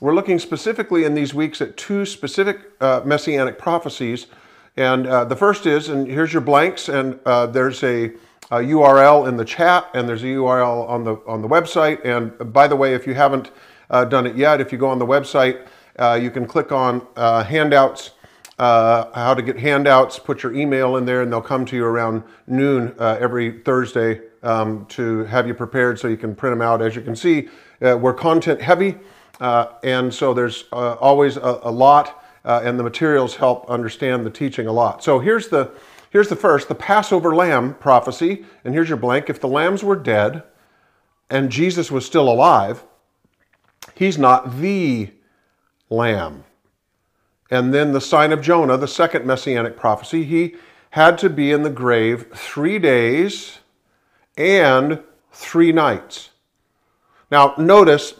we're looking specifically in these weeks at two specific uh, messianic prophecies. And uh, the first is, and here's your blanks, and uh, there's a, a, URL in the chat, and there's a URL on the on the website. And by the way, if you haven't uh, done it yet, if you go on the website, uh, you can click on uh, handouts, how to get handouts, put your email in there, and they'll come to you around noon every Thursday um, to have you prepared so you can print them out. As you can see, we're content heavy. Uh, and so there's uh, always a, a lot, uh, and the materials help understand the teaching a lot. So here's the, here's the first, the Passover lamb prophecy, and here's your blank. If the lambs were dead and Jesus was still alive, he's not the lamb. And then the sign of Jonah, the second messianic prophecy, he had to be in the grave three days and three nights. Now, notice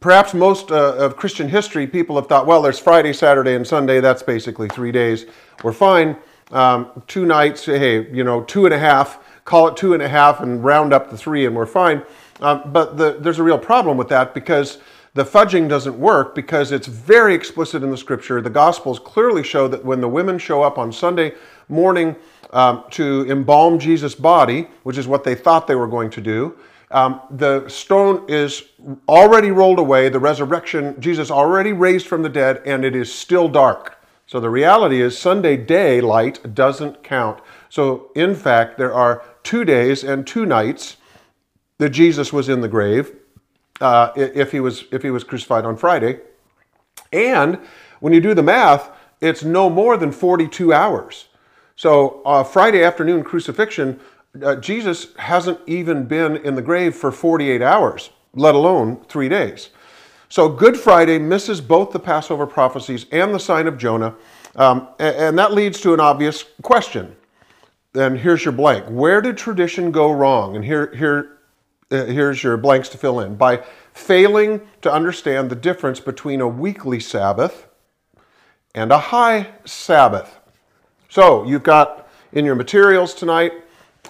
perhaps most uh, of Christian history, people have thought, well, there's Friday, Saturday, and Sunday. That's basically three days. We're fine. Um, two nights, hey, you know, two and a half, call it two and a half and round up the three and we're fine. Um, but the, there's a real problem with that because the fudging doesn't work because it's very explicit in the scripture. The Gospels clearly show that when the women show up on Sunday morning um, to embalm Jesus' body, which is what they thought they were going to do, um, the stone is already rolled away, the resurrection, Jesus already raised from the dead, and it is still dark. So the reality is Sunday day light doesn't count. So in fact, there are two days and two nights that Jesus was in the grave uh, if, he was, if he was crucified on Friday. And when you do the math, it's no more than 42 hours. So uh, Friday afternoon crucifixion uh, Jesus hasn't even been in the grave for 48 hours, let alone three days. So Good Friday misses both the Passover prophecies and the sign of Jonah, um, and, and that leads to an obvious question. And here's your blank. Where did tradition go wrong? And here, here, uh, here's your blanks to fill in. By failing to understand the difference between a weekly Sabbath and a high Sabbath. So you've got in your materials tonight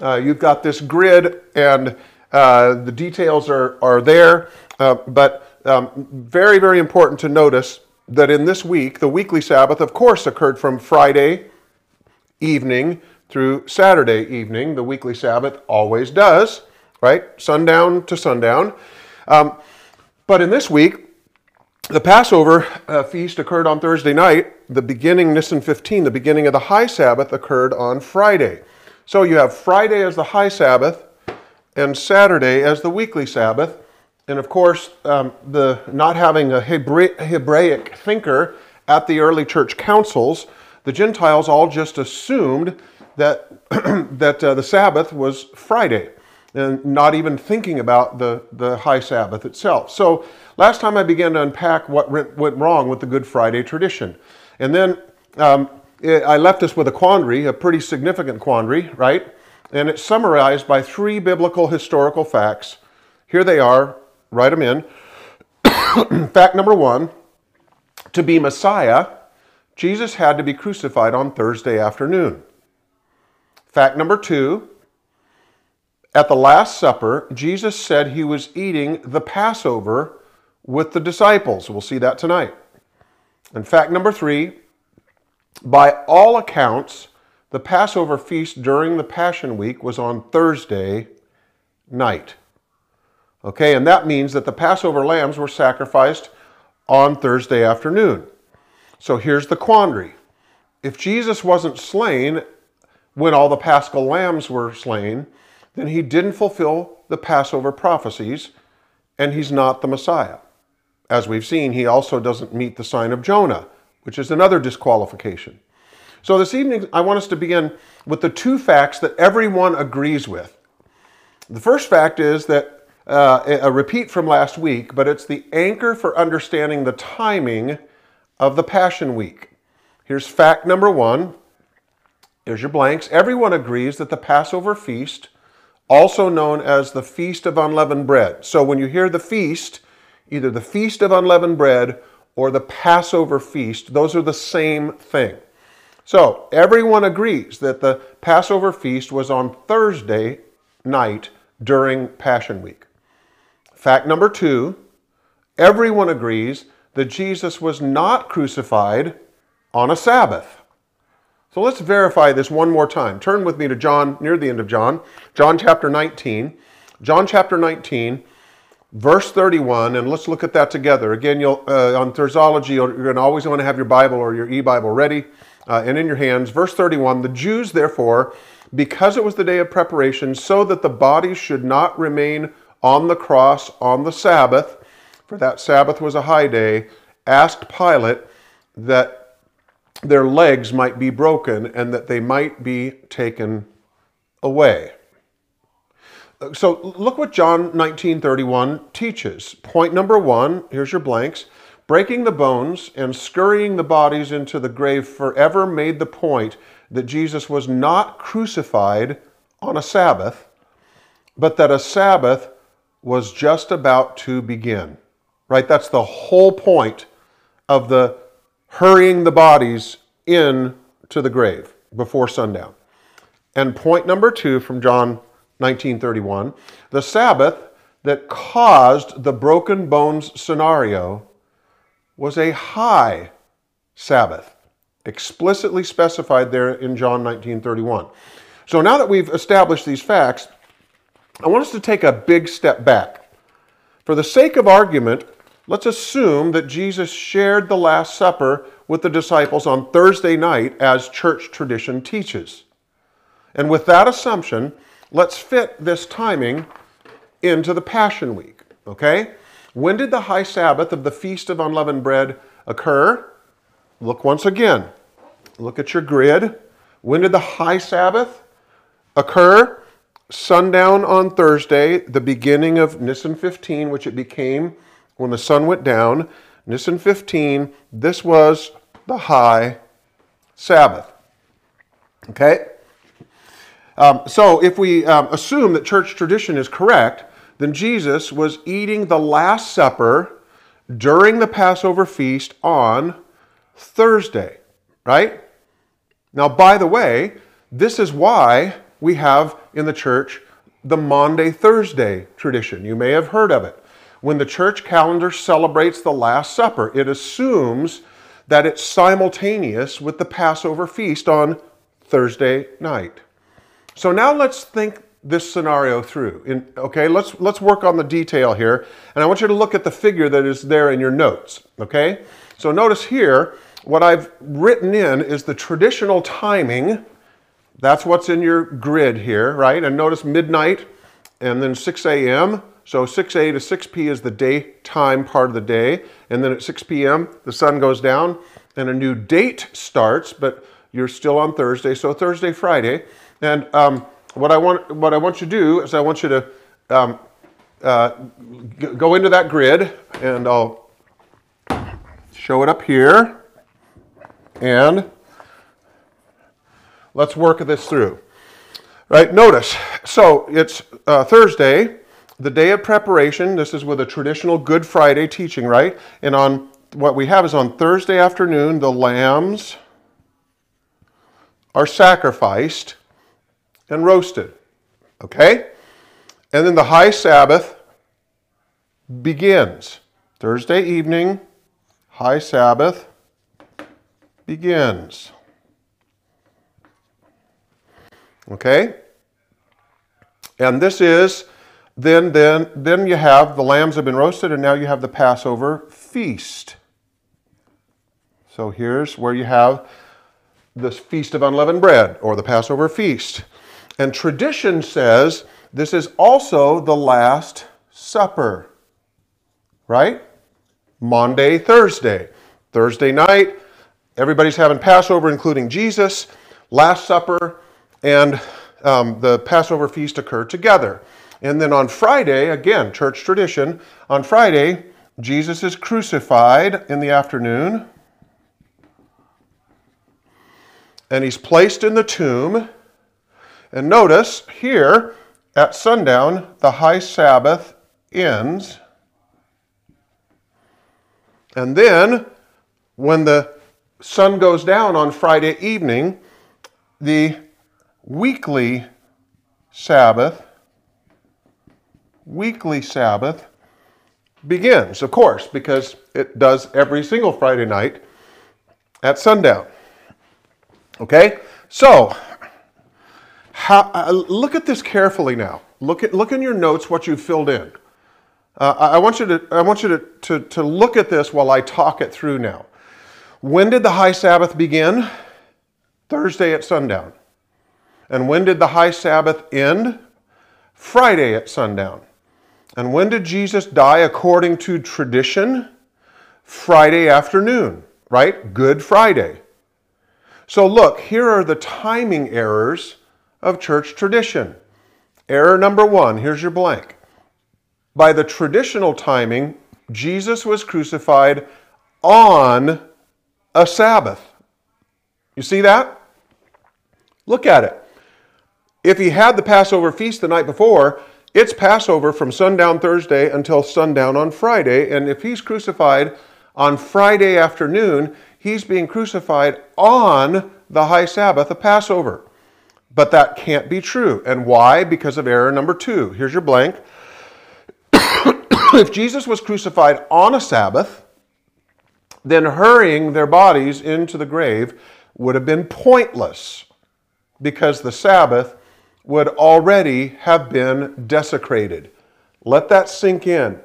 uh, you've got this grid and uh, the details are, are there, uh, but um, very, very important to notice that in this week, the weekly Sabbath, of course, occurred from Friday evening through Saturday evening. The weekly Sabbath always does, right? Sundown to sundown. Um, but in this week, the Passover uh, feast occurred on Thursday night. The beginning, Nisan 15, the beginning of the high Sabbath occurred on Friday. So you have Friday as the high Sabbath and Saturday as the weekly Sabbath. And of course, um, the not having a Hebra- Hebraic thinker at the early church councils, the Gentiles all just assumed that, that uh, the Sabbath was Friday and not even thinking about the, the high Sabbath itself. So last time I began to unpack what went wrong with the Good Friday tradition. And then um, I left us with a quandary, a pretty significant quandary, right? And it's summarized by three biblical historical facts. Here they are, write them in. Fact number one to be Messiah, Jesus had to be crucified on Thursday afternoon. Fact number two at the Last Supper, Jesus said he was eating the Passover with the disciples. We'll see that tonight. And fact number three by all accounts, the Passover feast during the Passion Week was on Thursday night. Okay, and that means that the Passover lambs were sacrificed on Thursday afternoon. So here's the quandary. If Jesus wasn't slain when all the paschal lambs were slain, then he didn't fulfill the Passover prophecies, and he's not the Messiah. As we've seen, he also doesn't meet the sign of Jonah which is another disqualification. So this evening, I want us to begin with the two facts that everyone agrees with. The first fact is that uh, a repeat from last week, but it's the anchor for understanding the timing of the Passion Week. Here's fact number one. There's your blanks. Everyone agrees that the Passover feast, also known as the Feast of Unleavened Bread. So when you hear the feast, either the Feast of Unleavened Bread or the Passover feast, those are the same thing. So everyone agrees that the Passover feast was on Thursday night during Passion Week. Fact number two everyone agrees that Jesus was not crucified on a Sabbath. So let's verify this one more time. Turn with me to John, near the end of John, John chapter 19. John chapter 19, verse 31, and let's look at that together. Again, you'll, uh, on Thursology, you're going to always want to have your Bible or your e Bible ready uh, and in your hands. Verse 31 The Jews, therefore, because it was the day of preparation, so that the body should not remain on the cross on the Sabbath, for that Sabbath was a high day, asked Pilate that their legs might be broken and that they might be taken away. So look what John 19:31 teaches. Point number 1, here's your blanks. Breaking the bones and scurrying the bodies into the grave forever made the point that Jesus was not crucified on a Sabbath, but that a Sabbath was just about to begin. Right? That's the whole point of the hurrying the bodies in to the grave before sundown. And point number 2 from John 1931, the Sabbath that caused the broken bones scenario was a high Sabbath, explicitly specified there in John 1931. So now that we've established these facts, I want us to take a big step back. For the sake of argument, let's assume that Jesus shared the Last Supper with the disciples on Thursday night as church tradition teaches. And with that assumption, let's fit this timing into the Passion Week, okay? When did the high Sabbath of the Feast of Unleavened Bread occur? Look once again. Look at your grid. When did the high Sabbath occur? Sundown on Thursday, the beginning of Nisan 15, which it became when the sun went down. Nisan 15, this was the high Sabbath. Okay? Um, so, if we um, assume that church tradition is correct, then Jesus was eating the Last Supper during the Passover feast on Thursday, right? Now, by the way, this is why we have in the church the Maundy Thursday tradition. You may have heard of it. When the church calendar celebrates the Last Supper, it assumes that it's simultaneous with the Passover feast on Thursday night. So now let's think this scenario through. In, okay, let's let's work on the detail here, and I want you to look at the figure that is there in your notes. Okay, so notice here what I've written in is the traditional timing. That's what's in your grid here, right? And notice midnight, and then 6 a.m. So 6 a to 6 p is the daytime part of the day, and then at 6 p.m. the sun goes down, and a new date starts, but you're still on Thursday, so Thursday, Friday. And um, what I want what I want you to do is I want you to um, uh, go into that grid, and I'll show it up here, and let's work this through. Right? Notice. So it's uh, Thursday, the day of preparation. This is with a traditional Good Friday teaching, right? And on what we have is on Thursday afternoon, the lambs are sacrificed and roasted. Okay? And then the high Sabbath begins. Thursday evening, high Sabbath begins. Okay? And this is then then then you have the lambs have been roasted and now you have the Passover feast. So here's where you have the feast of unleavened bread or the Passover feast. And tradition says this is also the Last Supper, right? Maundy, Thursday. Thursday night, everybody's having Passover, including Jesus. Last Supper and um, the Passover feast occur together. And then on Friday, again, church tradition, on Friday, Jesus is crucified in the afternoon. And he's placed in the tomb. And notice here at sundown, the high Sabbath ends. And then when the sun goes down on Friday evening, the weekly Sabbath, weekly Sabbath begins, of course, because it does every single Friday night at sundown. Okay? So, how, uh, look at this carefully now. Look at look in your notes what you've filled in. Uh, I want you to I want you to, to, to look at this while I talk it through now. When did the high Sabbath begin? Thursday at sundown. And when did the high Sabbath end? Friday at sundown. And when did Jesus die according to tradition? Friday afternoon, right? Good Friday. So look, here are the timing errors of church tradition. Error number one, here's your blank. By the traditional timing, Jesus was crucified on a Sabbath. You see that? Look at it. If he had the Passover feast the night before, it's Passover from sundown Thursday until sundown on Friday. And if he's crucified on Friday afternoon, he's being crucified on the high Sabbath of Passover. But that can't be true. And why? Because of error number two. Here's your blank. if Jesus was crucified on a Sabbath, then hurrying their bodies into the grave would have been pointless because the Sabbath would already have been desecrated. Let that sink in.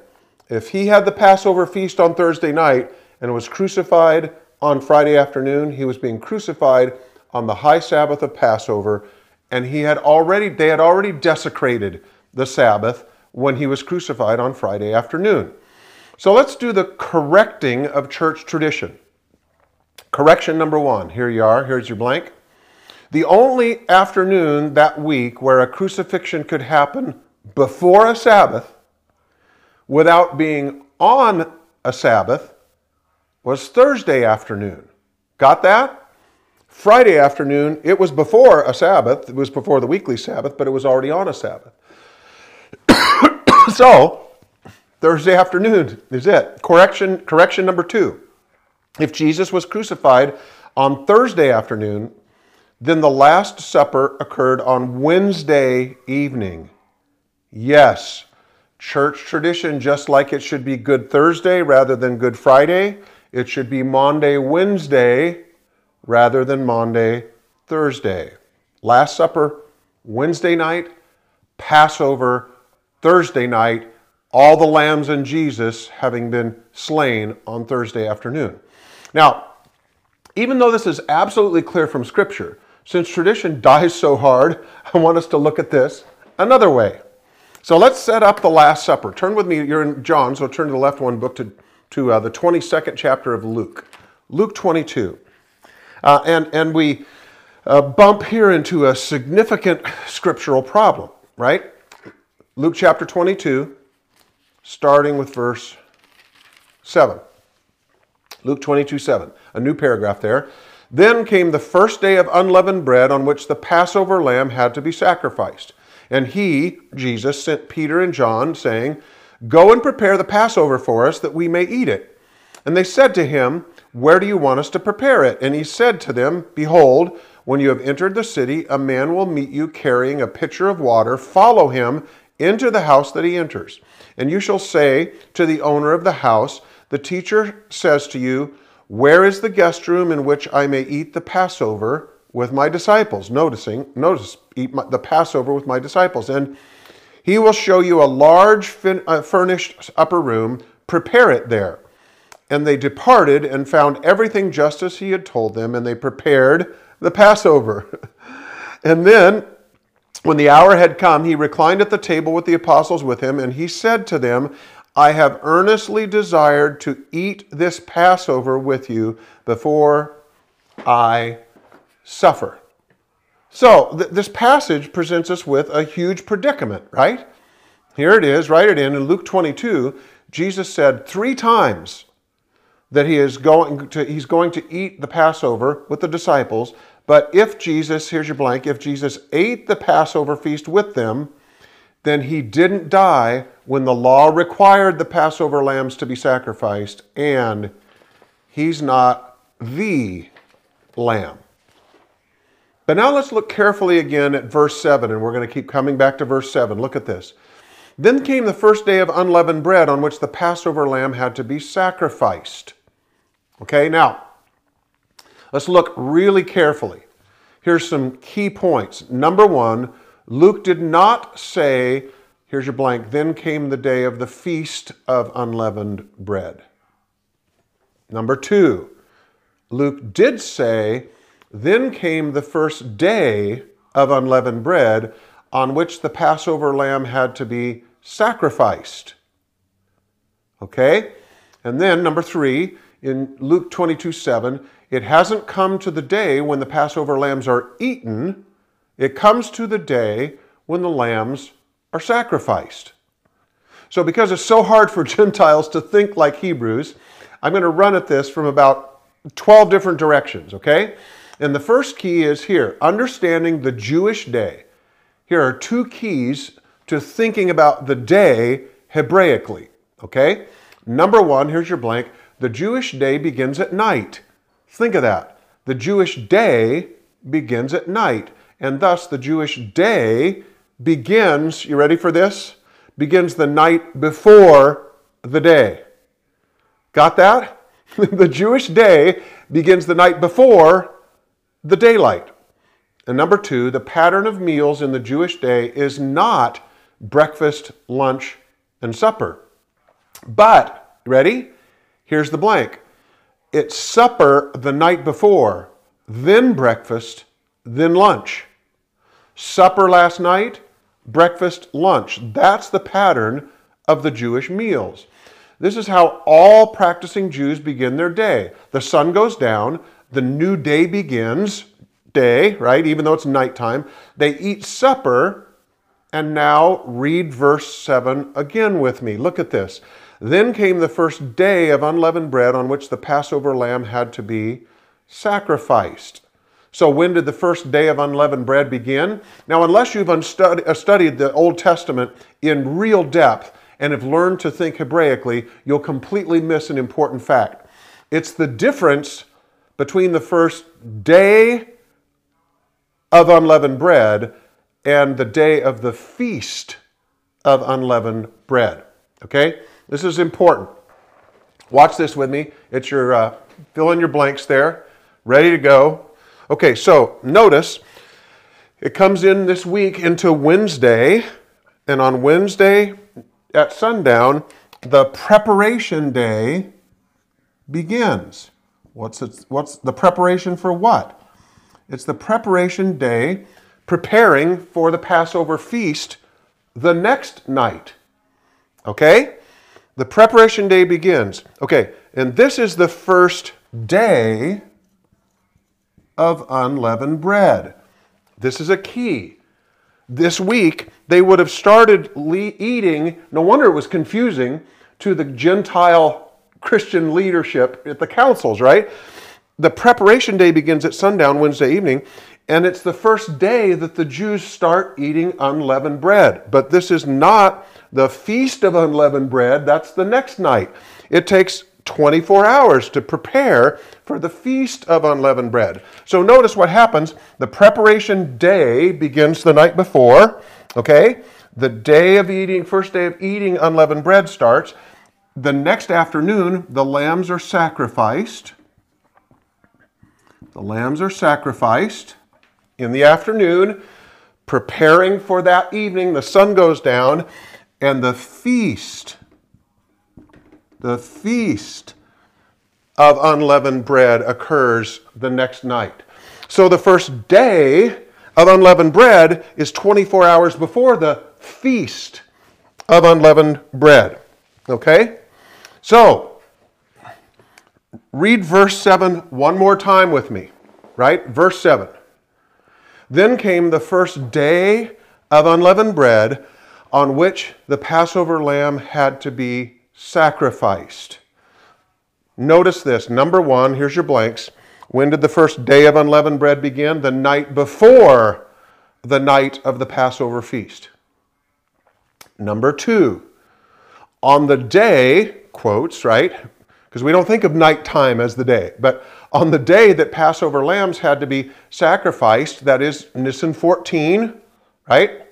If he had the Passover feast on Thursday night and was crucified on Friday afternoon, he was being crucified on the high Sabbath of Passover, and he had already they had already desecrated the Sabbath when he was crucified on Friday afternoon. So let's do the correcting of church tradition. Correction number one. Here you are. Here's your blank. The only afternoon that week where a crucifixion could happen before a Sabbath without being on a Sabbath was Thursday afternoon. Got that? Friday afternoon, it was before a Sabbath. It was before the weekly Sabbath, but it was already on a Sabbath. so, Thursday afternoon is it. Correction, correction number two. If Jesus was crucified on Thursday afternoon, then the Last Supper occurred on Wednesday evening. Yes, church tradition, just like it should be Good Thursday rather than Good Friday, it should be Maundy, Wednesday rather than Maundy, Thursday. Last Supper, Wednesday night, Passover, Thursday night, all the lambs and Jesus having been slain on Thursday afternoon. Now, even though this is absolutely clear from Scripture, since tradition dies so hard, I want us to look at this another way. So let's set up the Last Supper. Turn with me, you're in John, so turn to the left one book to, to uh, the 22nd chapter of Luke. Luke 22. Uh, and, and we uh, bump here into a significant scriptural problem, right? Luke chapter 22, starting with verse 7. Luke 22, 7. A new paragraph there. Then came the first day of unleavened bread on which the Passover lamb had to be sacrificed. And he, Jesus, sent Peter and John, saying, Go and prepare the Passover for us that we may eat it. And they said to him, Where do you want us to prepare it? And he said to them, Behold, when you have entered the city, a man will meet you carrying a pitcher of water. Follow him into the house that he enters. And you shall say to the owner of the house, The teacher says to you, where is the guest room in which I may eat the Passover with my disciples? Noticing, notice, eat my, the Passover with my disciples. And he will show you a large fin, uh, furnished upper room. Prepare it there. And they departed and found everything just as he had told them, and they prepared the Passover. and then, when the hour had come, he reclined at the table with the apostles with him, and he said to them, I have earnestly desired to eat this Passover with you before I suffer. So, th- this passage presents us with a huge predicament, right? Here it is, write it in. In Luke 22, Jesus said three times that he is going to, he's going to eat the Passover with the disciples. But if Jesus, here's your blank, if Jesus ate the Passover feast with them, then he didn't die when the law required the Passover lambs to be sacrificed, and he's not the lamb. But now let's look carefully again at verse 7, and we're going to keep coming back to verse 7. Look at this. Then came the first day of unleavened bread on which the Passover lamb had to be sacrificed. Okay, now, let's look really carefully. Here's some key points. Number one, Luke did not say, here's your blank, then came the day of the feast of unleavened bread. Number two, Luke did say, then came the first day of unleavened bread on which the Passover lamb had to be sacrificed. Okay? And then, number three, in Luke 22 7, it hasn't come to the day when the Passover lambs are eaten, it comes to the day when the lambs are sacrificed. So, because it's so hard for Gentiles to think like Hebrews, I'm going to run at this from about 12 different directions, okay? And the first key is here understanding the Jewish day. Here are two keys to thinking about the day Hebraically, okay? Number one, here's your blank the Jewish day begins at night. Think of that. The Jewish day begins at night, and thus the Jewish day begins, you ready for this? Begins the night before the day. Got that? the Jewish day begins the night before the daylight. And number two, the pattern of meals in the Jewish day is not breakfast, lunch, and supper. But, ready? Here's the blank it's supper the night before, then breakfast, then lunch. Supper last night, breakfast, lunch. That's the pattern of the Jewish meals. This is how all practicing Jews begin their day. The sun goes down, the new day begins, day, right? Even though it's nighttime. They eat supper, and now read verse 7 again with me. Look at this. Then came the first day of unleavened bread on which the Passover lamb had to be sacrificed. So, when did the first day of unleavened bread begin? Now, unless you've uh, studied the Old Testament in real depth, and have learned to think Hebraically, you'll completely miss an important fact. It's the difference between the first day of unleavened bread and the day of the feast of unleavened bread. Okay? This is important. Watch this with me. It's your uh, fill in your blanks there, ready to go. Okay, so notice it comes in this week into Wednesday, and on Wednesday at sundown, the preparation day begins. What's, it, what's the preparation for what? It's the preparation day preparing for the Passover feast the next night. Okay? The preparation day begins. Okay, and this is the first day of unleavened bread. This is a key this week, they would have started eating. No wonder it was confusing to the Gentile Christian leadership at the councils, right? The preparation day begins at sundown Wednesday evening, and it's the first day that the Jews start eating unleavened bread. But this is not the feast of unleavened bread, that's the next night. It takes 24 hours to prepare for the feast of unleavened bread. So notice what happens. The preparation day begins the night before, okay? The day of eating, first day of eating unleavened bread starts. The next afternoon, the lambs are sacrificed. The lambs are sacrificed. In the afternoon, preparing for that evening, the sun goes down, and the feast the feast of unleavened bread occurs the next night. So the first day of unleavened bread is 24 hours before the feast of unleavened bread. Okay? So, read verse 7 one more time with me, right? Verse 7. Then came the first day of unleavened bread on which the Passover lamb had to be sacrificed. Notice this. Number one, here's your blanks. When did the first day of unleavened bread begin? The night before the night of the Passover feast. Number two, on the day, quotes, right? Because we don't think of nighttime as the day, but on the day that Passover lambs had to be sacrificed, that is Nisan 14, right?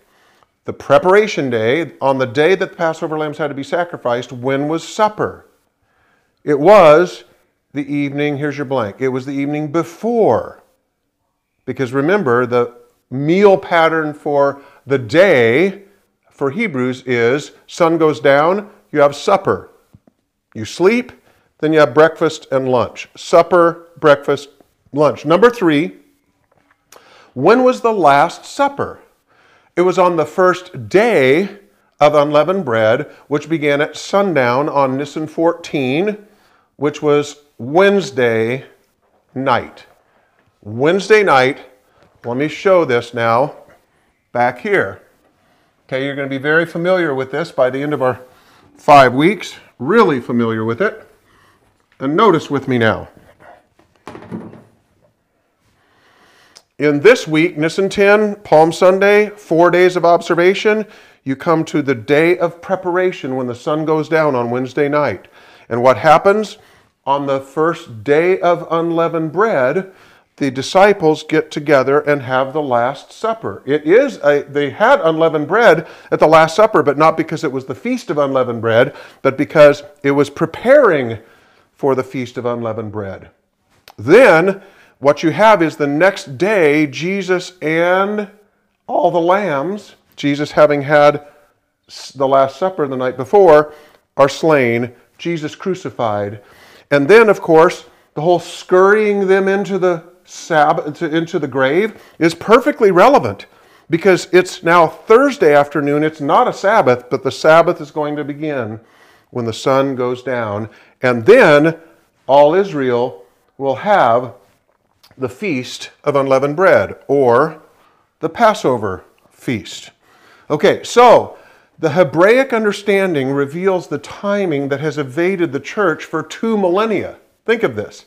the preparation day, on the day that the Passover lambs had to be sacrificed, when was supper? It was the evening, here's your blank, it was the evening before. Because remember, the meal pattern for the day for Hebrews is sun goes down, you have supper. You sleep, then you have breakfast and lunch. Supper, breakfast, lunch. Number three, when was the Last Supper? It was on the first day of unleavened bread, which began at sundown on Nisan 14, which was Wednesday night. Wednesday night, let me show this now back here. Okay, you're going to be very familiar with this by the end of our five weeks, really familiar with it. And notice with me now. In this week, Nisan 10, Palm Sunday, four days of observation, you come to the day of preparation when the sun goes down on Wednesday night. And what happens? On the first day of unleavened bread, the disciples get together and have the Last Supper. It is a, they had unleavened bread at the Last Supper, but not because it was the feast of unleavened bread, but because it was preparing for the feast of unleavened bread. Then what you have is the next day, Jesus and all the lambs, Jesus having had the Last Supper the night before, are slain, Jesus crucified. And then, of course, the whole scurrying them into the Sabbath, into the grave is perfectly relevant because it's now Thursday afternoon. It's not a Sabbath, but the Sabbath is going to begin when the sun goes down. And then all Israel will have the Feast of Unleavened Bread, or the Passover feast. Okay, so the Hebraic understanding reveals the timing that has evaded the church for two millennia. Think of this.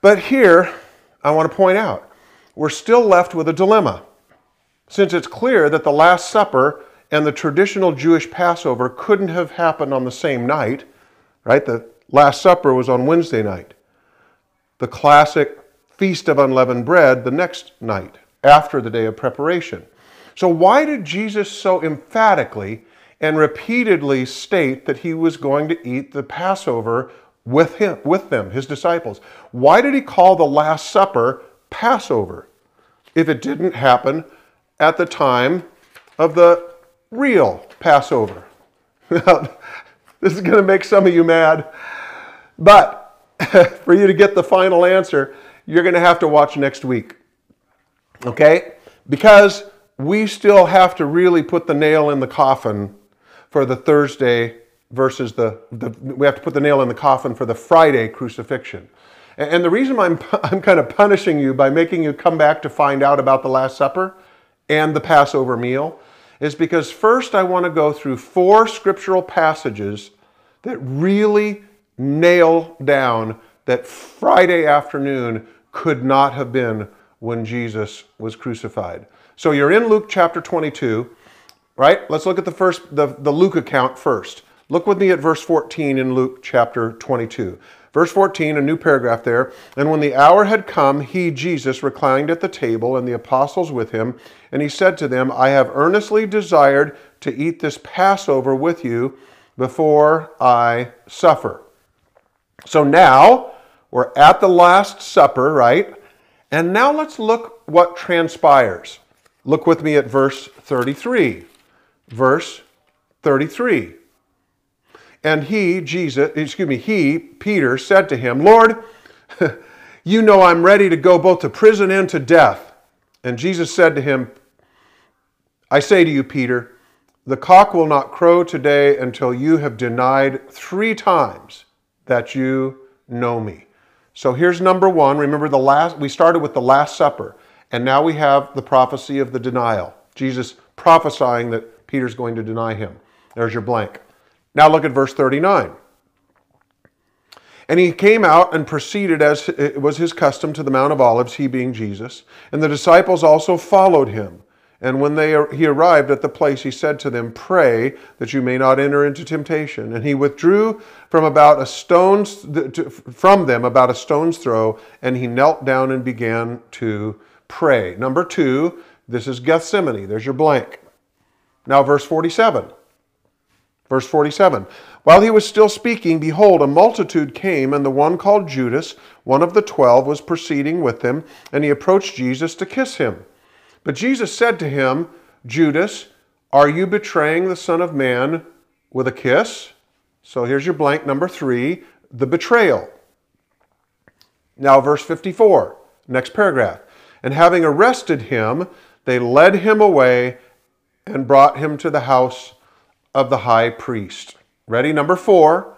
But here, I want to point out, we're still left with a dilemma. Since it's clear that the Last Supper and the traditional Jewish Passover couldn't have happened on the same night, right? The Last Supper was on Wednesday night the classic Feast of Unleavened Bread the next night, after the day of preparation. So, why did Jesus so emphatically and repeatedly state that he was going to eat the Passover with him, with them, his disciples? Why did he call the Last Supper Passover if it didn't happen at the time of the real Passover? this is going to make some of you mad, but for you to get the final answer, you're going to have to watch next week. Okay? Because we still have to really put the nail in the coffin for the Thursday versus the, the we have to put the nail in the coffin for the Friday crucifixion. And the reason I'm, I'm kind of punishing you by making you come back to find out about the Last Supper and the Passover meal is because first I want to go through four scriptural passages that really nail down that Friday afternoon could not have been when Jesus was crucified. So you're in Luke chapter 22, right? Let's look at the first the, the Luke account first. Look with me at verse 14 in Luke chapter 22. Verse 14, a new paragraph there. And when the hour had come, he, Jesus, reclined at the table, and the apostles with him. And he said to them, I have earnestly desired to eat this Passover with you before I suffer. So now we're at the Last Supper, right? And now let's look what transpires. Look with me at verse 33. Verse 33. And he, Jesus, excuse me, he, Peter, said to him, Lord, you know I'm ready to go both to prison and to death. And Jesus said to him, I say to you, Peter, the cock will not crow today until you have denied three times that you know me. So here's number one. Remember the last we started with the last supper, and now we have the prophecy of the denial. Jesus prophesying that Peter's going to deny him. There's your blank. Now look at verse 39. And he came out and proceeded as it was his custom to the Mount of Olives, he being Jesus, and the disciples also followed him. And when they, he arrived at the place, he said to them, Pray that you may not enter into temptation. And he withdrew from about a stone's from them about a stone's throw, and he knelt down and began to pray. Number two, this is Gethsemane. There's your blank. Now, verse 47. Verse 47 While he was still speaking, behold, a multitude came, and the one called Judas, one of the twelve, was proceeding with them, and he approached Jesus to kiss him. But Jesus said to him, Judas, are you betraying the Son of Man with a kiss? So here's your blank number three the betrayal. Now, verse 54, next paragraph. And having arrested him, they led him away and brought him to the house of the high priest. Ready? Number four,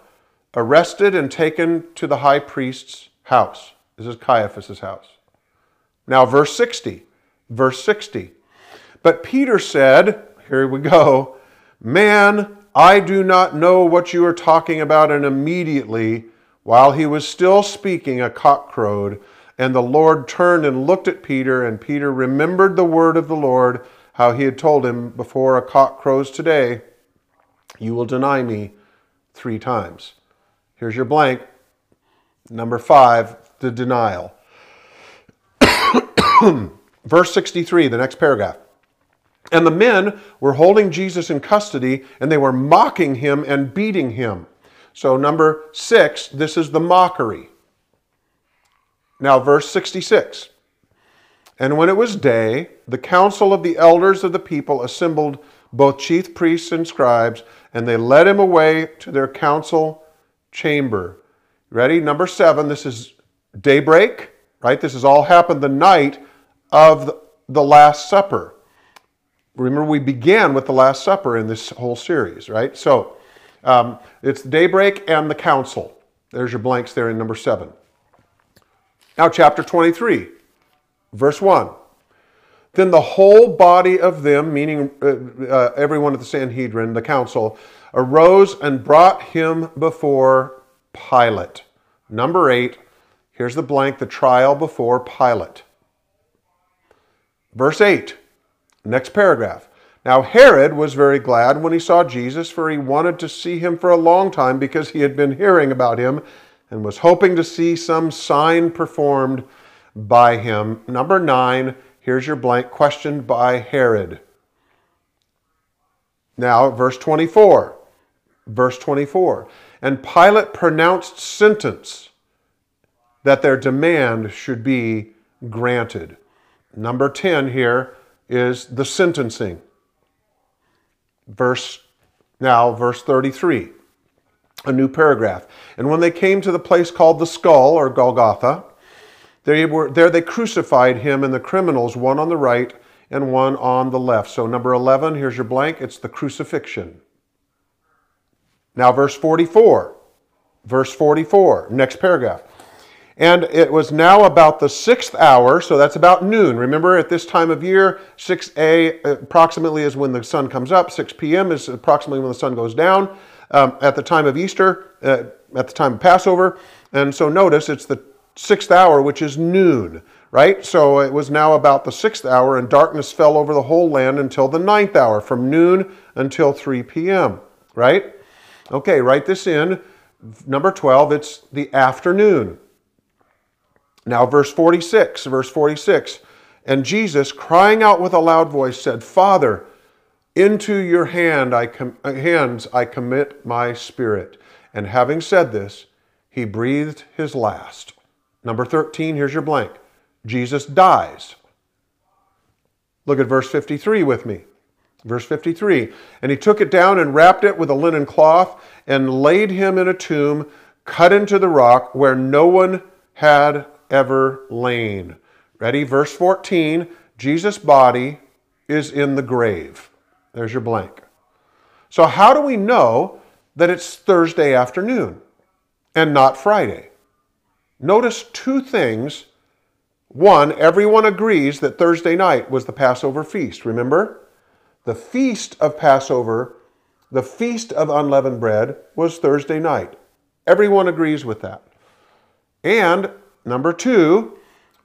arrested and taken to the high priest's house. This is Caiaphas's house. Now, verse 60. Verse 60. But Peter said, Here we go, Man, I do not know what you are talking about. And immediately, while he was still speaking, a cock crowed. And the Lord turned and looked at Peter, and Peter remembered the word of the Lord, how he had told him, Before a cock crows today, you will deny me three times. Here's your blank. Number five, the denial. Verse 63, the next paragraph. And the men were holding Jesus in custody, and they were mocking him and beating him. So, number six, this is the mockery. Now, verse 66. And when it was day, the council of the elders of the people assembled both chief priests and scribes, and they led him away to their council chamber. Ready? Number seven, this is daybreak, right? This has all happened the night of the Last Supper. Remember, we began with the Last Supper in this whole series, right? So um, it's daybreak and the council. There's your blanks there in number seven. Now, chapter 23, verse 1. Then the whole body of them, meaning uh, uh, everyone at the Sanhedrin, the council, arose and brought him before Pilate. Number eight, here's the blank, the trial before Pilate. Verse 8, next paragraph. Now Herod was very glad when he saw Jesus, for he wanted to see him for a long time because he had been hearing about him and was hoping to see some sign performed by him. Number nine, Here's your blank question by Herod. Now, verse 24. Verse 24. And Pilate pronounced sentence that their demand should be granted. Number 10 here is the sentencing. Verse now verse 33. A new paragraph. And when they came to the place called the skull or Golgotha, they were, there they crucified him and the criminals, one on the right and one on the left. So, number 11, here's your blank it's the crucifixion. Now, verse 44. Verse 44, next paragraph. And it was now about the sixth hour, so that's about noon. Remember, at this time of year, 6 a approximately is when the sun comes up, 6 p.m. is approximately when the sun goes down. Um, at the time of Easter, uh, at the time of Passover. And so notice it's the sixth hour, which is noon, right? So it was now about the sixth hour, and darkness fell over the whole land until the ninth hour, from noon until 3 p.m., right? Okay, write this in. Number 12, it's the afternoon. Now, verse 46, verse 46. And Jesus, crying out with a loud voice, said, Father, into your hand I com- uh, hands I commit my spirit. And having said this, he breathed his last. Number 13, here's your blank. Jesus dies. Look at verse 53 with me. Verse 53 And he took it down and wrapped it with a linen cloth and laid him in a tomb cut into the rock where no one had ever lain. Ready? Verse 14 Jesus' body is in the grave. There's your blank. So, how do we know that it's Thursday afternoon and not Friday? Notice two things. One, everyone agrees that Thursday night was the Passover feast. Remember? The feast of Passover, the feast of unleavened bread, was Thursday night. Everyone agrees with that. And number two,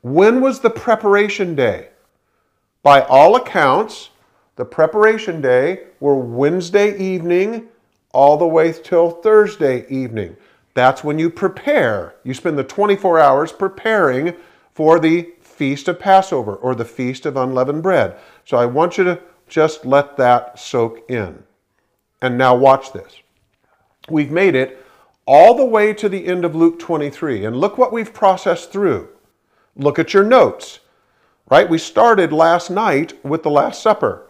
when was the preparation day? By all accounts, the preparation day were Wednesday evening all the way till Thursday evening. That's when you prepare. You spend the 24 hours preparing for the Feast of Passover or the Feast of Unleavened Bread. So I want you to Just let that soak in. And now watch this. We've made it all the way to the end of Luke 23. And look what we've processed through. Look at your notes, right? We started last night with the Last Supper.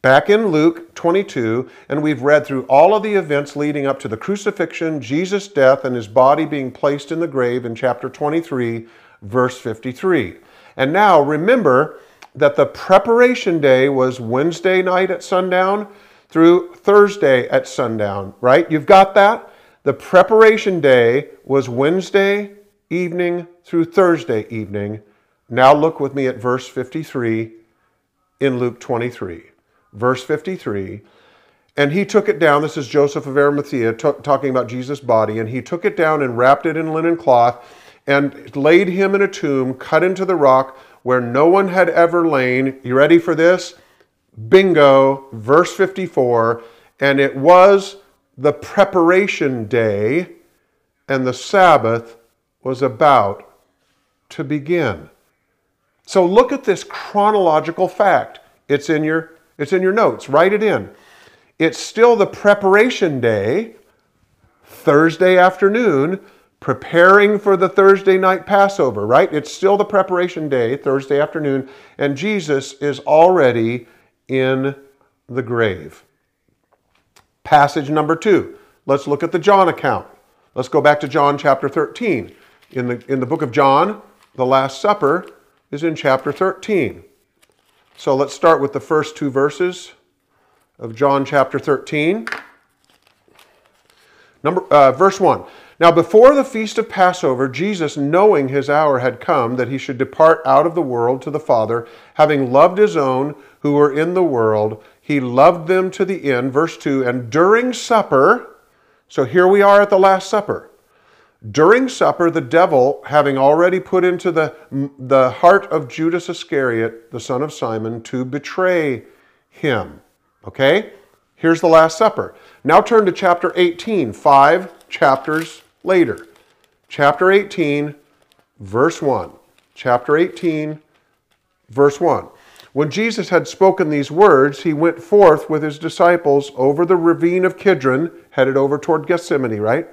Back in Luke 22, and we've read through all of the events leading up to the crucifixion, Jesus' death, and his body being placed in the grave in chapter 23, verse 53. And now remember that the preparation day was Wednesday night at sundown through Thursday at sundown, right? You've got that? The preparation day was Wednesday evening through Thursday evening. Now look with me at verse 53 in Luke 23. Verse 53. And he took it down. This is Joseph of Arimathea t- talking about Jesus' body. And he took it down and wrapped it in linen cloth and laid him in a tomb cut into the rock where no one had ever lain. You ready for this? Bingo, verse 54. And it was the preparation day, and the Sabbath was about to begin. So look at this chronological fact. It's in your, it's in your notes. Write it in. It's still the preparation day, Thursday afternoon, preparing for the Thursday night Passover, right? It's still the preparation day, Thursday afternoon, and Jesus is already in the grave. Passage number two. Let's look at the John account. Let's go back to John chapter 13. In the, in the book of John, the Last Supper is in chapter 13. So let's start with the first two verses of John chapter 13. Number, uh, verse 1. Now, before the feast of Passover, Jesus, knowing his hour had come that he should depart out of the world to the Father, having loved his own who were in the world, he loved them to the end. Verse 2 And during supper, so here we are at the Last Supper. During supper, the devil, having already put into the, the heart of Judas Iscariot, the son of Simon, to betray him. Okay? Here's the Last Supper. Now turn to chapter 18, five chapters later. Chapter 18, verse 1. Chapter 18, verse 1. When Jesus had spoken these words, he went forth with his disciples over the ravine of Kidron, headed over toward Gethsemane, right?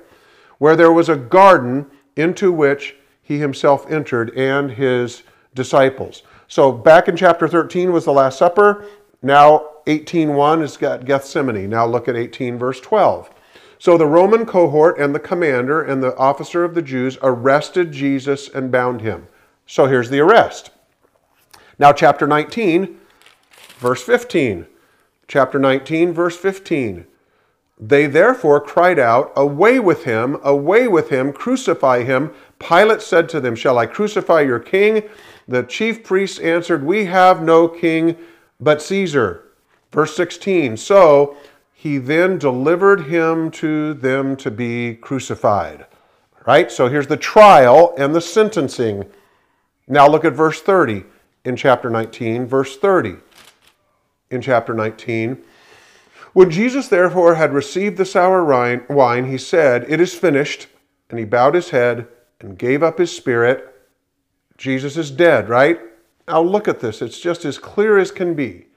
Where there was a garden into which he himself entered and his disciples. So back in chapter 13 was the Last Supper. Now 18.1 is got Gethsemane. Now look at 18 verse 12. So the Roman cohort and the commander and the officer of the Jews arrested Jesus and bound him. So here's the arrest. Now, chapter 19, verse 15. Chapter 19, verse 15. They therefore cried out, Away with him, away with him, crucify him. Pilate said to them, Shall I crucify your king? The chief priests answered, We have no king but Caesar. Verse 16. So he then delivered him to them to be crucified. Right? So here's the trial and the sentencing. Now look at verse 30 in chapter 19. Verse 30 in chapter 19. When Jesus therefore had received the sour wine, he said, It is finished. And he bowed his head and gave up his spirit. Jesus is dead, right? Now look at this. It's just as clear as can be.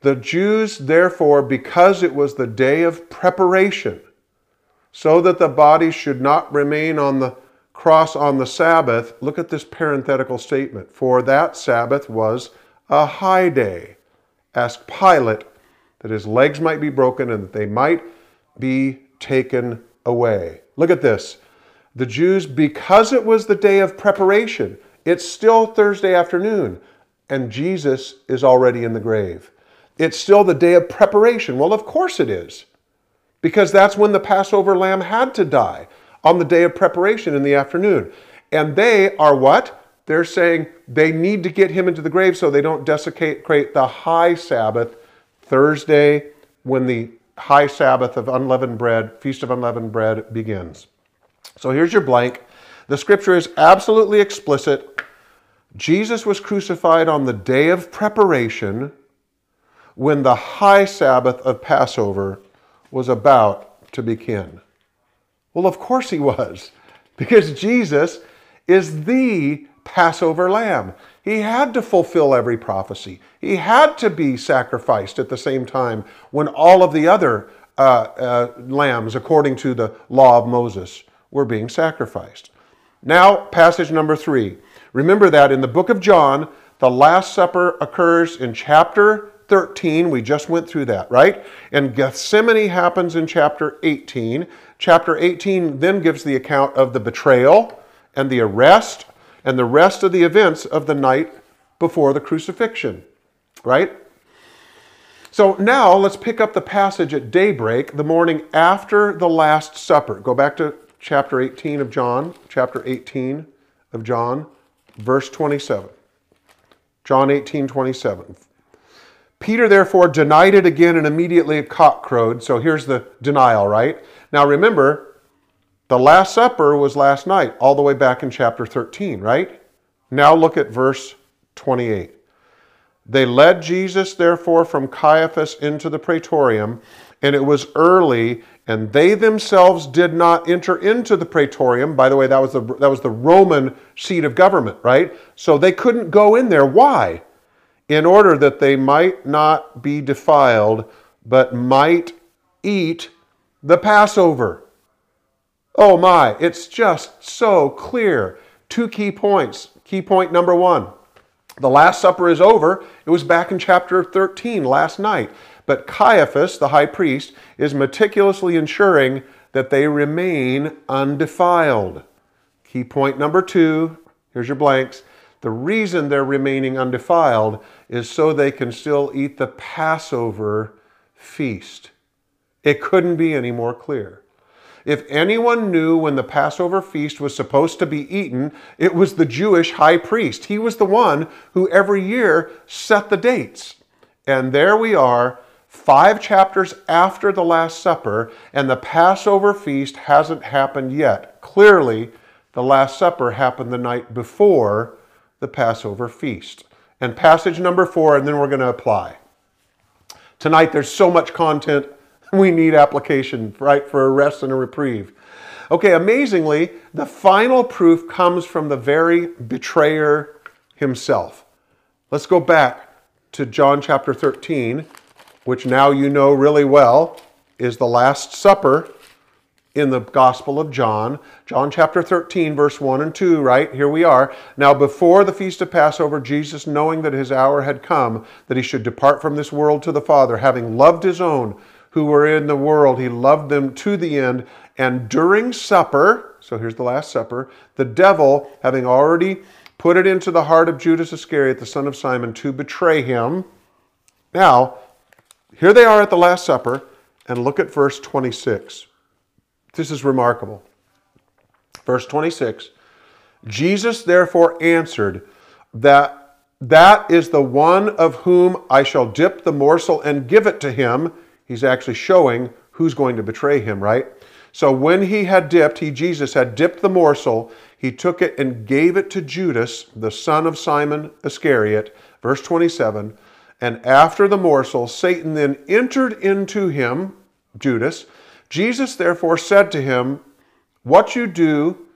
The Jews, therefore, because it was the day of preparation, so that the body should not remain on the cross on the Sabbath, look at this parenthetical statement. For that Sabbath was a high day. Ask Pilate that his legs might be broken and that they might be taken away. Look at this. The Jews, because it was the day of preparation, it's still Thursday afternoon, and Jesus is already in the grave. It's still the day of preparation. Well, of course it is, because that's when the Passover lamb had to die on the day of preparation in the afternoon. And they are what? They're saying they need to get him into the grave so they don't desecrate the high Sabbath, Thursday, when the high Sabbath of unleavened bread, Feast of Unleavened Bread begins. So here's your blank. The scripture is absolutely explicit. Jesus was crucified on the day of preparation when the high Sabbath of Passover was about to begin? Well, of course he was, because Jesus is the Passover lamb. He had to fulfill every prophecy. He had to be sacrificed at the same time when all of the other uh, uh, lambs, according to the law of Moses, were being sacrificed. Now, passage number three. Remember that in the book of John, the Last Supper occurs in chapter 13. We just went through that, right? And Gethsemane happens in chapter 18. Chapter 18 then gives the account of the betrayal and the arrest and the rest of the events of the night before the crucifixion, right? So now let's pick up the passage at daybreak, the morning after the Last Supper. Go back to chapter 18 of John, chapter 18 of John, verse 27. John 18, 27. Peter therefore denied it again, and immediately a cock crowed. So here's the denial, right? Now remember, the Last Supper was last night, all the way back in chapter 13, right? Now look at verse 28. They led Jesus, therefore, from Caiaphas into the praetorium, and it was early, and they themselves did not enter into the praetorium. By the way, that was the, that was the Roman seat of government, right? So they couldn't go in there. Why? In order that they might not be defiled, but might eat the Passover. Oh my, it's just so clear. Two key points. Key point number one the Last Supper is over. It was back in chapter 13 last night. But Caiaphas, the high priest, is meticulously ensuring that they remain undefiled. Key point number two here's your blanks. The reason they're remaining undefiled is so they can still eat the Passover feast. It couldn't be any more clear. If anyone knew when the Passover feast was supposed to be eaten, it was the Jewish high priest. He was the one who every year set the dates. And there we are, five chapters after the Last Supper, and the Passover feast hasn't happened yet. Clearly, the Last Supper happened the night before the Passover feast. And passage number four, and then we're going to apply. Tonight, there's so much content we need application, right, for a rest and a reprieve. Okay, amazingly, the final proof comes from the very betrayer himself. Let's go back to John chapter 13, which now you know really well is the Last Supper in the Gospel of John. John chapter 13, verse 1 and 2, right? Here we are. Now, before the feast of Passover, Jesus, knowing that his hour had come, that he should depart from this world to the Father, having loved his own who were in the world. He loved them to the end. And during supper, so here's the Last Supper, the devil, having already put it into the heart of Judas Iscariot, the son of Simon, to betray him. Now, here they are at the Last Supper, and look at verse 26. This is remarkable. Verse 26 Jesus therefore answered that that is the one of whom I shall dip the morsel and give it to him he's actually showing who's going to betray him, right? So when he had dipped, he, Jesus, had dipped the morsel, he took it and gave it to Judas, the son of Simon Iscariot. Verse 27 And after the morsel, Satan then entered into him, Judas. Jesus therefore said to him, What you do,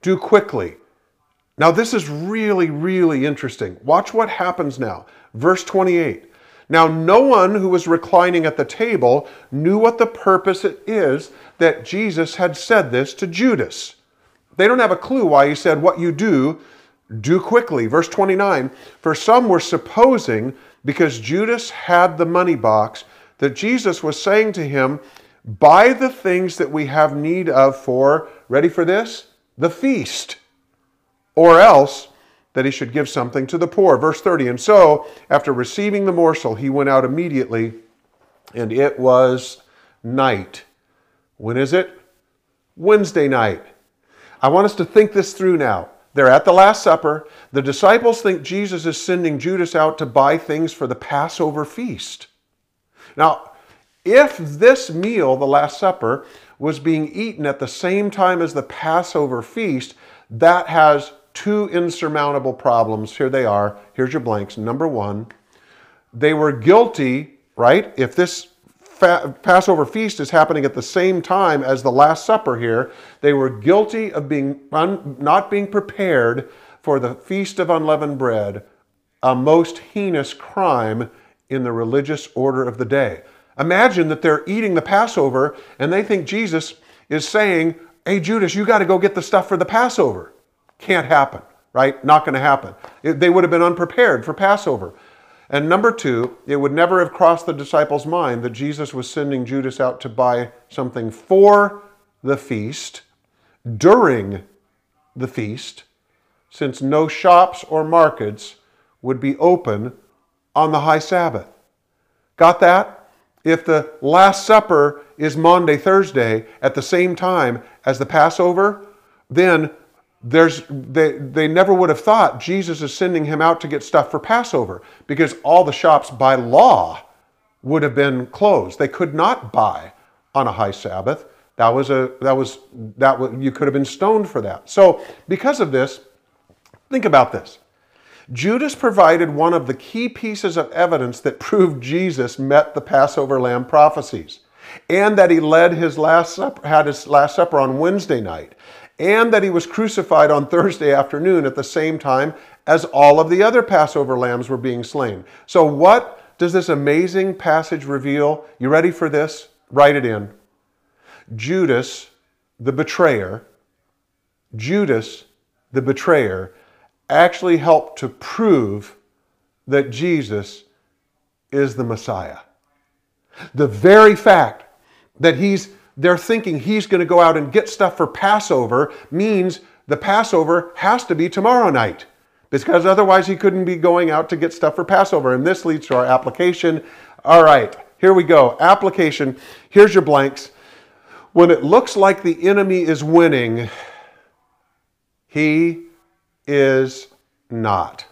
do quickly. Now, this is really, really interesting. Watch what happens now. Verse 28 now, no one who was reclining at the table knew what the purpose it is that Jesus had said this to Judas. They don't have a clue why he said, What you do, do quickly. Verse 29 For some were supposing, because Judas had the money box, that Jesus was saying to him, Buy the things that we have need of for, ready for this? The feast. Or else, that he should give something to the poor. Verse 30 And so, after receiving the morsel, he went out immediately, and it was night. When is it? Wednesday night. I want us to think this through now. They're at the Last Supper. The disciples think Jesus is sending Judas out to buy things for the Passover feast. Now, if this meal, the Last Supper, was being eaten at the same time as the Passover feast, that has two insurmountable problems. Here they are. Here's your blanks. Number one, they were guilty, right? If this fa- Passover feast is happening at the same time as the Last Supper here, they were guilty of being un- not being prepared for the Feast of Unleavened Bread a most heinous crime in the religious order of the day. Imagine that they're eating the Passover and they think Jesus is saying, Hey, Judas, you got to go get the stuff for the Passover. Can't happen, right? Not going to happen. It, they would have been unprepared for Passover. And number two, it would never have crossed the disciples' mind that Jesus was sending Judas out to buy something for the feast during the feast, since no shops or markets would be open on the high Sabbath. Got that? If the Last Supper is Monday, Thursday at the same time as the Passover, then there's, they, they never would have thought Jesus is sending him out to get stuff for Passover because all the shops by law would have been closed. They could not buy on a high Sabbath. That was a that was that was, you could have been stoned for that. So because of this, think about this. Judas provided one of the key pieces of evidence that proved Jesus met the Passover lamb prophecies, and that he led his last supper, had his last supper on Wednesday night, and that he was crucified on Thursday afternoon at the same time as all of the other Passover lambs were being slain. So what does this amazing passage reveal? You ready for this? Write it in. Judas, the betrayer, Judas, the betrayer, actually helped to prove that Jesus is the Messiah. The very fact that he's they're thinking he's going to go out and get stuff for Passover means the Passover has to be tomorrow night because otherwise he couldn't be going out to get stuff for Passover. And this leads to our application. All right, here we go. Application. Here's your blanks. When it looks like the enemy is winning, he is not.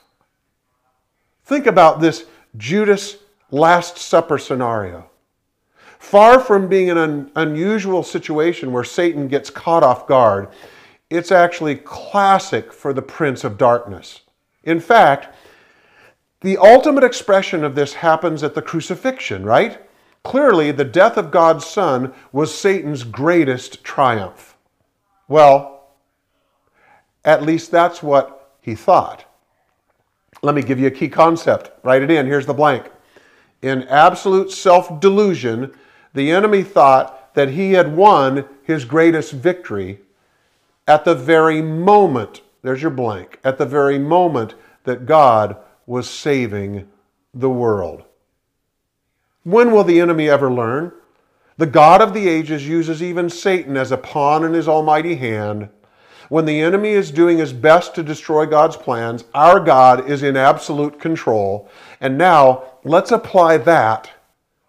Think about this Judas Last Supper scenario. Far from being an un- unusual situation where Satan gets caught off guard, it's actually classic for the prince of darkness. In fact, the ultimate expression of this happens at the crucifixion, right? Clearly, the death of God's Son was Satan's greatest triumph. Well, at least that's what he thought. Let me give you a key concept. Write it in. Here's the blank. In absolute self delusion, the enemy thought that he had won his greatest victory at the very moment, there's your blank, at the very moment that God was saving the world. When will the enemy ever learn? The God of the ages uses even Satan as a pawn in his almighty hand when the enemy is doing his best to destroy God's plans, our God is in absolute control. And now let's apply that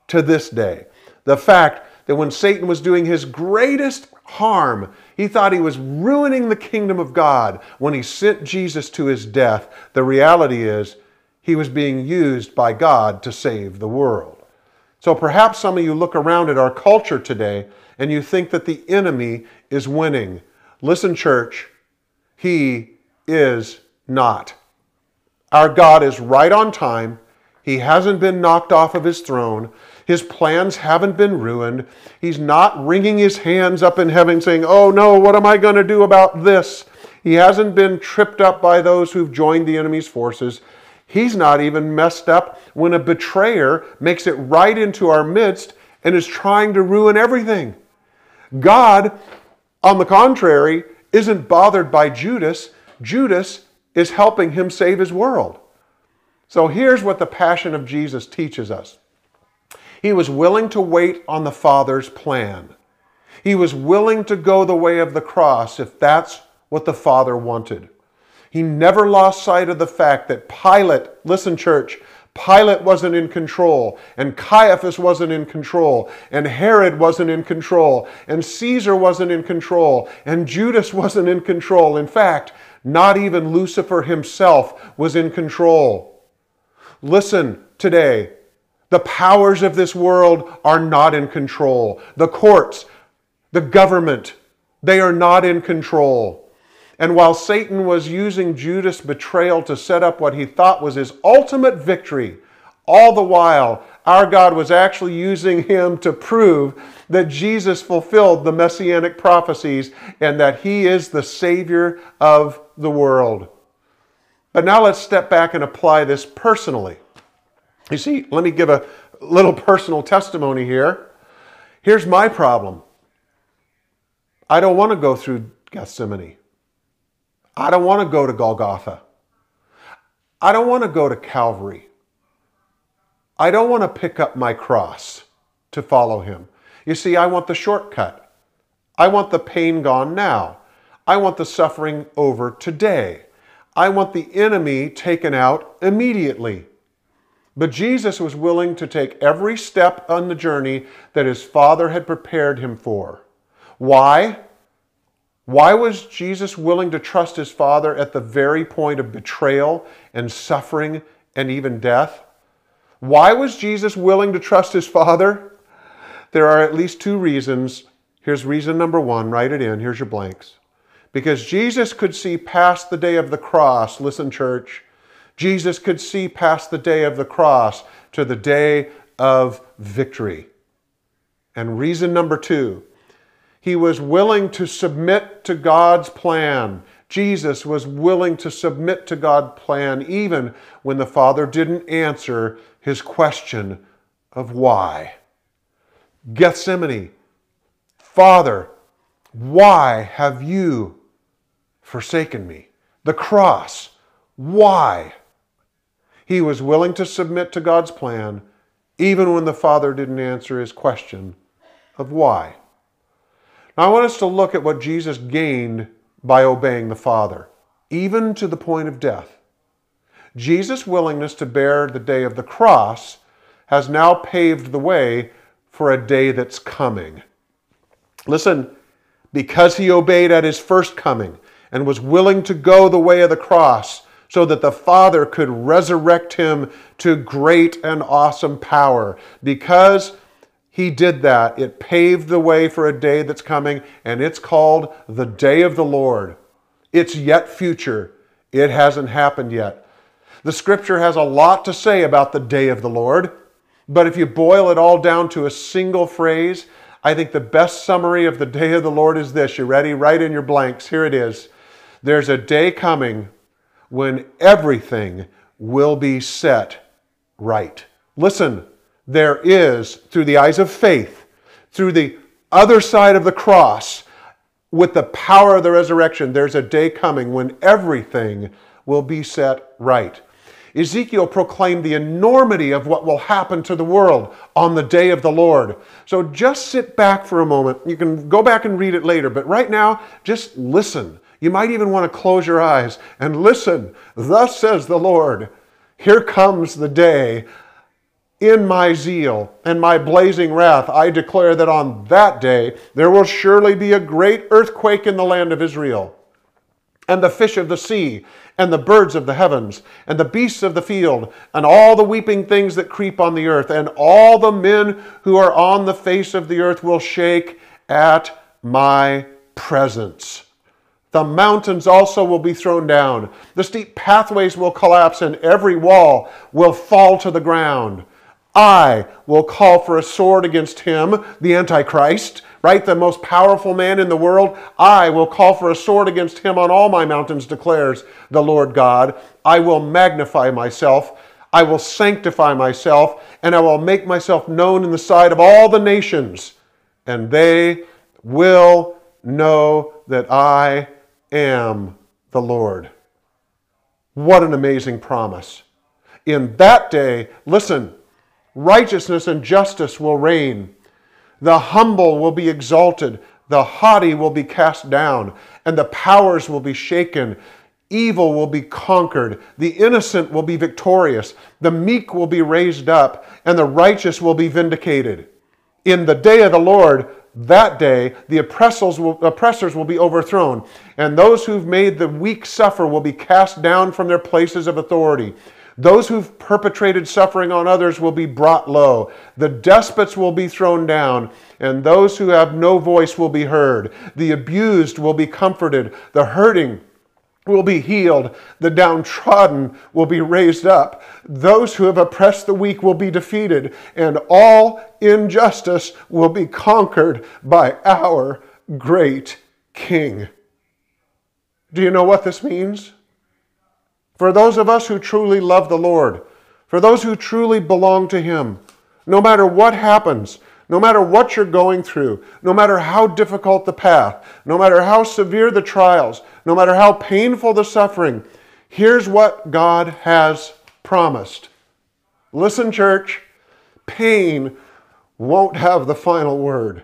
to this day. The fact that when Satan was doing his greatest harm, he thought he was ruining the kingdom of God when he sent Jesus to his death. The reality is, he was being used by God to save the world. So perhaps some of you look around at our culture today and you think that the enemy is winning. Listen, church, He is not. Our God is right on time. He hasn't been knocked off of his throne. His plans haven't been ruined. He's not wringing his hands up in heaven saying, Oh no, what am I going to do about this? He hasn't been tripped up by those who've joined the enemy's forces. He's not even messed up when a betrayer makes it right into our midst and is trying to ruin everything. God on the contrary, isn't bothered by Judas. Judas is helping him save his world. So here's what the passion of Jesus teaches us He was willing to wait on the Father's plan. He was willing to go the way of the cross if that's what the Father wanted. He never lost sight of the fact that Pilate, listen, church, Pilate wasn't in control, and Caiaphas wasn't in control, and Herod wasn't in control, and Caesar wasn't in control, and Judas wasn't in control. In fact, not even Lucifer himself was in control. Listen today. The powers of this world are not in control. The courts, the government, they are not in control. And while Satan was using Judas' betrayal to set up what he thought was his ultimate victory, all the while, our God was actually using him to prove that Jesus fulfilled the messianic prophecies and that he is the Savior of the world. But now let's step back and apply this personally. You see, let me give a little personal testimony here. Here's my problem I don't want to go through Gethsemane. I don't want to go to Golgotha. I don't want to go to Calvary. I don't want to pick up my cross to follow him. You see, I want the shortcut. I want the pain gone now. I want the suffering over today. I want the enemy taken out immediately. But Jesus was willing to take every step on the journey that his Father had prepared him for. Why? Why was Jesus willing to trust his Father at the very point of betrayal and suffering and even death? Why was Jesus willing to trust his Father? There are at least two reasons. Here's reason number one. Write it in. Here's your blanks. Because Jesus could see past the day of the cross. Listen, church. Jesus could see past the day of the cross to the day of victory. And reason number two, he was willing to submit to God's plan. Jesus was willing to submit to God's plan even when the Father didn't answer his question of why. Gethsemane, Father, why have you forsaken me? The cross, why? He was willing to submit to God's plan even when the Father didn't answer his question of why. Now, I want us to look at what Jesus gained by obeying the Father, even to the point of death. Jesus' willingness to bear the day of the cross has now paved the way for a day that's coming. Listen, because he obeyed at his first coming and was willing to go the way of the cross so that the Father could resurrect him to great and awesome power, because he did that. It paved the way for a day that's coming, and it's called the day of the Lord. It's yet future, it hasn't happened yet. The scripture has a lot to say about the day of the Lord, but if you boil it all down to a single phrase, I think the best summary of the day of the Lord is this. You ready? Write in your blanks. Here it is. There's a day coming when everything will be set right. Listen, there is, through the eyes of faith, through the other side of the cross, with the power of the resurrection, there's a day coming when everything will be set right. Ezekiel proclaimed the enormity of what will happen to the world on the day of the Lord. So just sit back for a moment. You can go back and read it later, but right now, just listen. You might even want to close your eyes and listen. Thus says the Lord, here comes the day in my zeal and my blazing wrath, I declare that on that day there will surely be a great earthquake in the land of Israel. And the fish of the sea, and the birds of the heavens, and the beasts of the field, and all the weeping things that creep on the earth, and all the men who are on the face of the earth will shake at my presence. The mountains also will be thrown down. The steep pathways will collapse, and every wall will fall to the ground. I will call for a sword against him, the Antichrist, right? The most powerful man in the world. I will call for a sword against him on all my mountains, declares the Lord God. I will magnify myself. I will sanctify myself, and I will make myself known in the sight of all the nations, and they will know that I am the Lord. What an amazing promise. In that day, listen, Righteousness and justice will reign. The humble will be exalted. The haughty will be cast down, and the powers will be shaken. Evil will be conquered. The innocent will be victorious. The meek will be raised up, and the righteous will be vindicated. In the day of the Lord, that day, the oppressors will, oppressors will be overthrown, and those who've made the weak suffer will be cast down from their places of authority. Those who've perpetrated suffering on others will be brought low. The despots will be thrown down, and those who have no voice will be heard. The abused will be comforted. The hurting will be healed. The downtrodden will be raised up. Those who have oppressed the weak will be defeated, and all injustice will be conquered by our great King. Do you know what this means? For those of us who truly love the Lord, for those who truly belong to Him, no matter what happens, no matter what you're going through, no matter how difficult the path, no matter how severe the trials, no matter how painful the suffering, here's what God has promised. Listen, church, pain won't have the final word.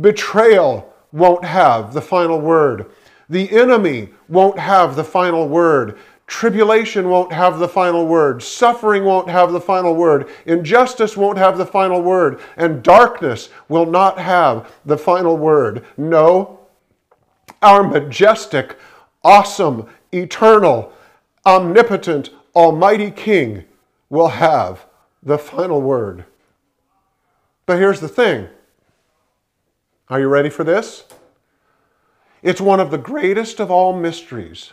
Betrayal won't have the final word. The enemy won't have the final word. Tribulation won't have the final word. Suffering won't have the final word. Injustice won't have the final word. And darkness will not have the final word. No, our majestic, awesome, eternal, omnipotent, almighty King will have the final word. But here's the thing are you ready for this? It's one of the greatest of all mysteries.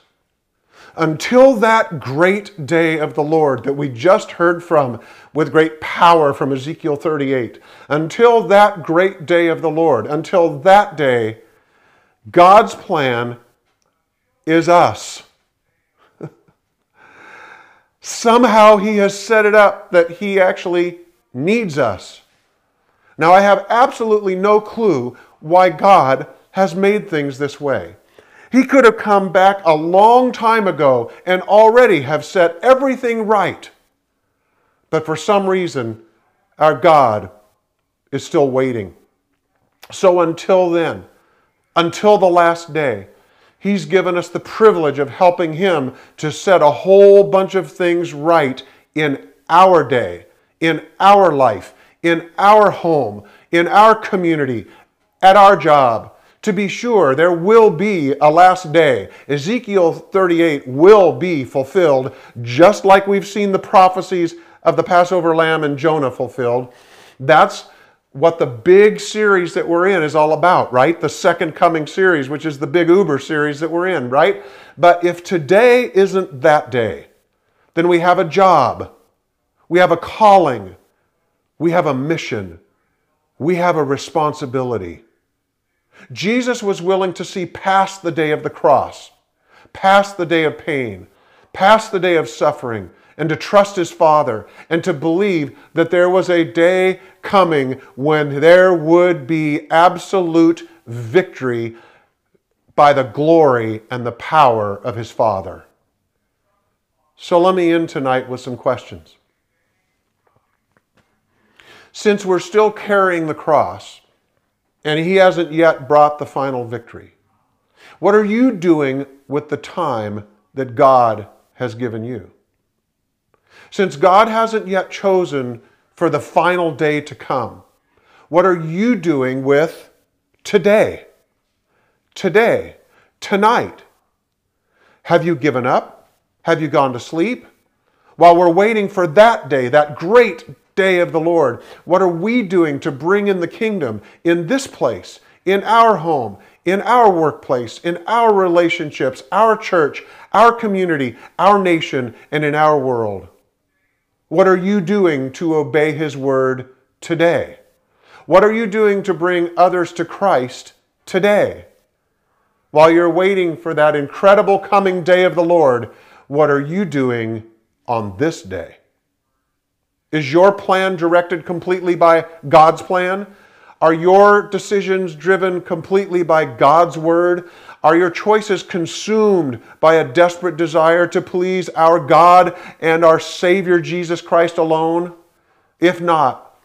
Until that great day of the Lord that we just heard from with great power from Ezekiel 38, until that great day of the Lord, until that day, God's plan is us. Somehow He has set it up that He actually needs us. Now, I have absolutely no clue why God has made things this way. He could have come back a long time ago and already have set everything right. But for some reason, our God is still waiting. So until then, until the last day, He's given us the privilege of helping Him to set a whole bunch of things right in our day, in our life, in our home, in our community, at our job. To be sure, there will be a last day. Ezekiel 38 will be fulfilled, just like we've seen the prophecies of the Passover lamb and Jonah fulfilled. That's what the big series that we're in is all about, right? The second coming series, which is the big Uber series that we're in, right? But if today isn't that day, then we have a job, we have a calling, we have a mission, we have a responsibility. Jesus was willing to see past the day of the cross, past the day of pain, past the day of suffering, and to trust his Father and to believe that there was a day coming when there would be absolute victory by the glory and the power of his Father. So let me end tonight with some questions. Since we're still carrying the cross, and he hasn't yet brought the final victory. What are you doing with the time that God has given you? Since God hasn't yet chosen for the final day to come, what are you doing with today? Today, tonight? Have you given up? Have you gone to sleep? While we're waiting for that day, that great day of the Lord, what are we doing to bring in the kingdom in this place, in our home, in our workplace, in our relationships, our church, our community, our nation, and in our world? What are you doing to obey His word today? What are you doing to bring others to Christ today? While you're waiting for that incredible coming day of the Lord, what are you doing on this day? Is your plan directed completely by God's plan? Are your decisions driven completely by God's word? Are your choices consumed by a desperate desire to please our God and our Savior Jesus Christ alone? If not,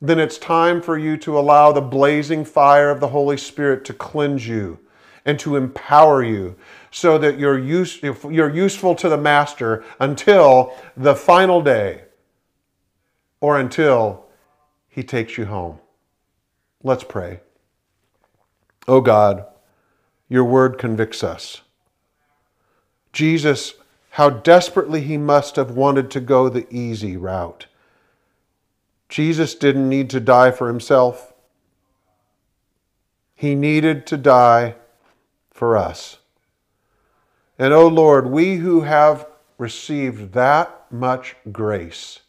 then it's time for you to allow the blazing fire of the Holy Spirit to cleanse you and to empower you so that you're, use, you're useful to the Master until the final day or until he takes you home. Let's pray. Oh God, your word convicts us. Jesus, how desperately he must have wanted to go the easy route. Jesus didn't need to die for himself. He needed to die for us. And oh Lord, we who have received that much grace,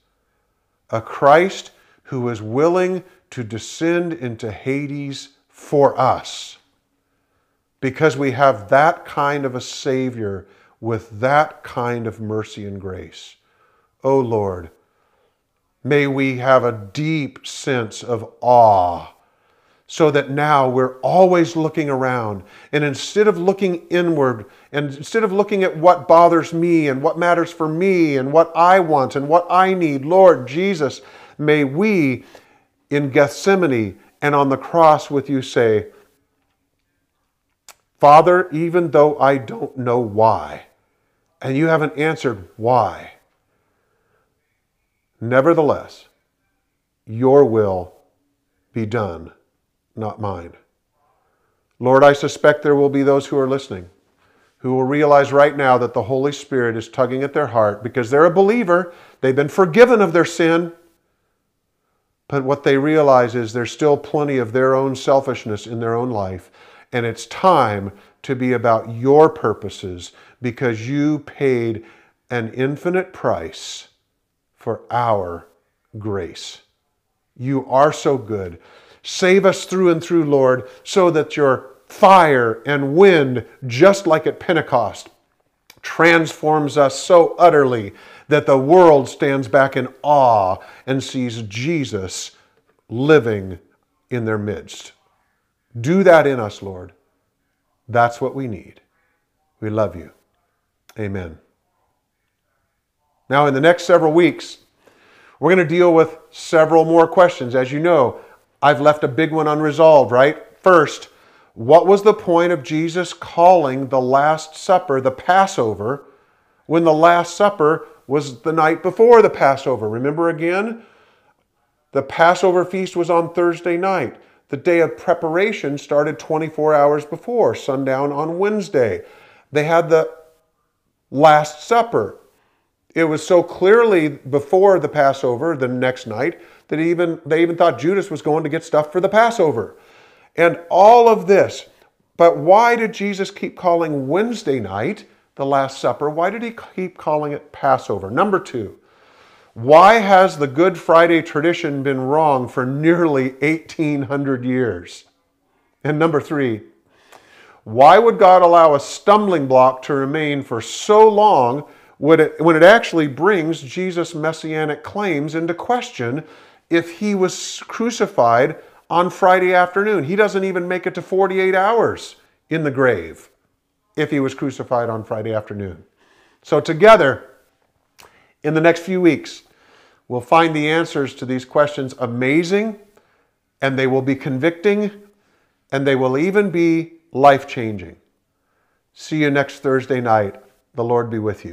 a Christ who is willing to descend into Hades for us. Because we have that kind of a Savior, with that kind of mercy and grace. Oh Lord, may we have a deep sense of awe so that now we're always looking around. And instead of looking inward, and instead of looking at what bothers me and what matters for me and what I want and what I need, Lord Jesus, may we in Gethsemane and on the cross with you say, Father, even though I don't know why, and you haven't answered why, nevertheless, your will be done not mine. Lord, I suspect there will be those who are listening who will realize right now that the Holy Spirit is tugging at their heart because they're a believer, they've been forgiven of their sin. But what they realize is there's still plenty of their own selfishness in their own life. And it's time to be about your purposes because you paid an infinite price for our grace. You are so good. Save us through and through, Lord, so that your fire and wind, just like at Pentecost, transforms us so utterly that the world stands back in awe and sees Jesus living in their midst. Do that in us, Lord. That's what we need. We love you. Amen. Now, in the next several weeks, we're going to deal with several more questions. As you know, I've left a big one unresolved, right? First, what was the point of Jesus calling the Last Supper the Passover when the Last Supper was the night before the Passover? Remember again? The Passover feast was on Thursday night. The day of preparation started 24 hours before, sundown on Wednesday. They had the Last Supper. It was so clearly before the Passover, the next night, that even they even thought Judas was going to get stuff for the Passover. And all of this. But why did Jesus keep calling Wednesday night the Last Supper? Why did he keep calling it Passover? Number two, why has the Good Friday tradition been wrong for nearly 1800 years? And number three, why would God allow a stumbling block to remain for so long when it, actually brings Jesus' messianic claims into question if he was crucified on Friday afternoon. He doesn't even make it to 48 hours in the grave if he was crucified on Friday afternoon. So, together, in the next few weeks, we'll find the answers to these questions amazing, and they will be convicting, and they will even be life changing. See you next Thursday night. The Lord be with you.